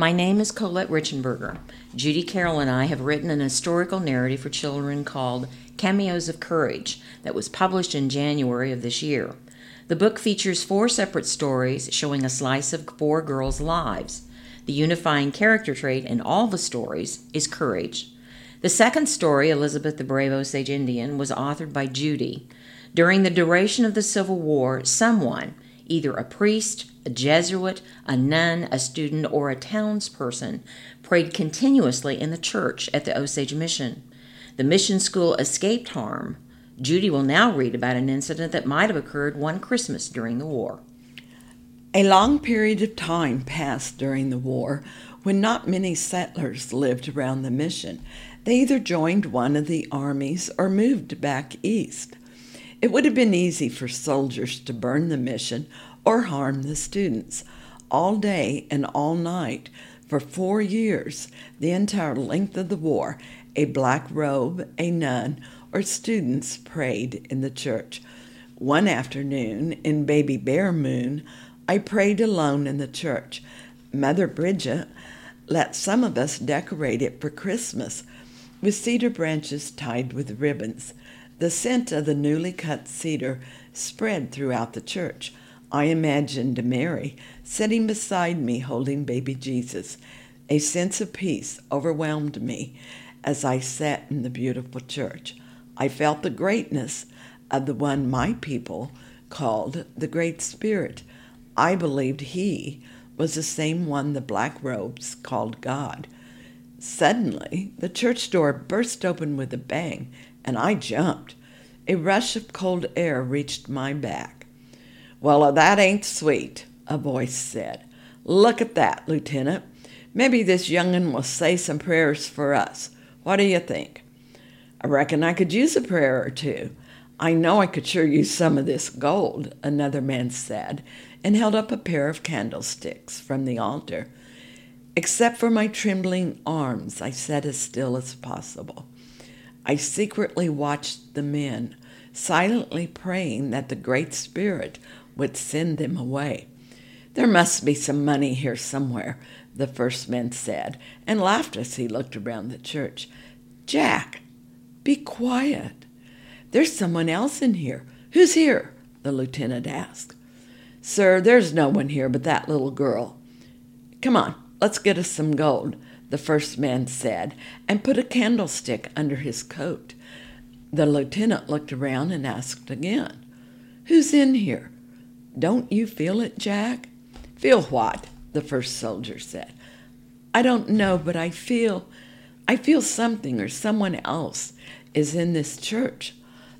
My name is Colette Richenberger. Judy Carroll and I have written an historical narrative for children called Cameos of Courage that was published in January of this year. The book features four separate stories showing a slice of four girls' lives. The unifying character trait in all the stories is courage. The second story, Elizabeth the Brave Osage Indian, was authored by Judy. During the duration of the Civil War, someone, either a priest, a Jesuit, a nun, a student, or a townsperson, prayed continuously in the church at the Osage Mission. The mission school escaped harm, Judy will now read about an incident that might have occurred one Christmas during the war. A long period of time passed during the war when not many settlers lived around the mission. They either joined one of the armies or moved back east. It would have been easy for soldiers to burn the mission or harm the students. All day and all night, for four years, the entire length of the war, a black robe, a nun, or students prayed in the church. One afternoon in Baby Bear Moon, I prayed alone in the church. Mother Bridget let some of us decorate it for Christmas with cedar branches tied with ribbons. The scent of the newly cut cedar spread throughout the church. I imagined Mary sitting beside me holding baby Jesus. A sense of peace overwhelmed me as I sat in the beautiful church. I felt the greatness of the one my people called the Great Spirit. I believed he was the same one the black robes called God. Suddenly, the church door burst open with a bang, and I jumped. A rush of cold air reached my back. Well, that ain't sweet, a voice said. Look at that, Lieutenant. Maybe this young'un will say some prayers for us. What do you think? I reckon I could use a prayer or two. I know I could sure use some of this gold, another man said, and held up a pair of candlesticks from the altar. Except for my trembling arms, I sat as still as possible. I secretly watched the men, silently praying that the Great Spirit would send them away. There must be some money here somewhere, the first man said, and laughed as he looked around the church. Jack, be quiet. There's someone else in here. Who's here? the lieutenant asked. Sir, there's no one here but that little girl. Come on, let's get us some gold, the first man said, and put a candlestick under his coat. The lieutenant looked around and asked again, Who's in here? Don't you feel it, Jack? Feel what? the first soldier said. I don't know, but I feel I feel something or someone else is in this church,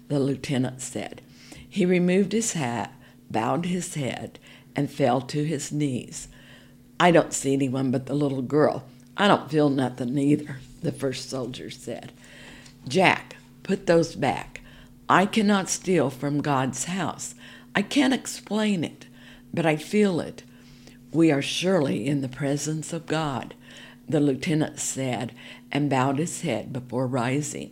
the lieutenant said. He removed his hat, bowed his head, and fell to his knees. I don't see anyone but the little girl. I don't feel nothing either, the first soldier said. Jack, put those back. I cannot steal from God's house. I can't explain it, but I feel it. We are surely in the presence of God the lieutenant said, and bowed his head before rising.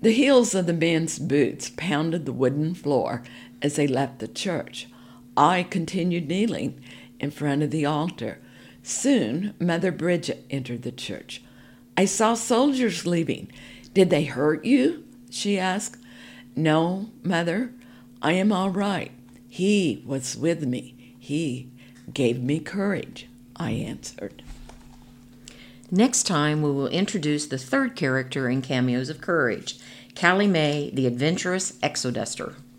The heels of the men's boots pounded the wooden floor as they left the church. I continued kneeling in front of the altar. Soon, Mother Bridget entered the church. I saw soldiers leaving. Did they hurt you? she asked. No, Mother, I am all right. He was with me. He gave me courage, I answered. Next time, we will introduce the third character in Cameos of Courage, Callie Mae, the adventurous exoduster.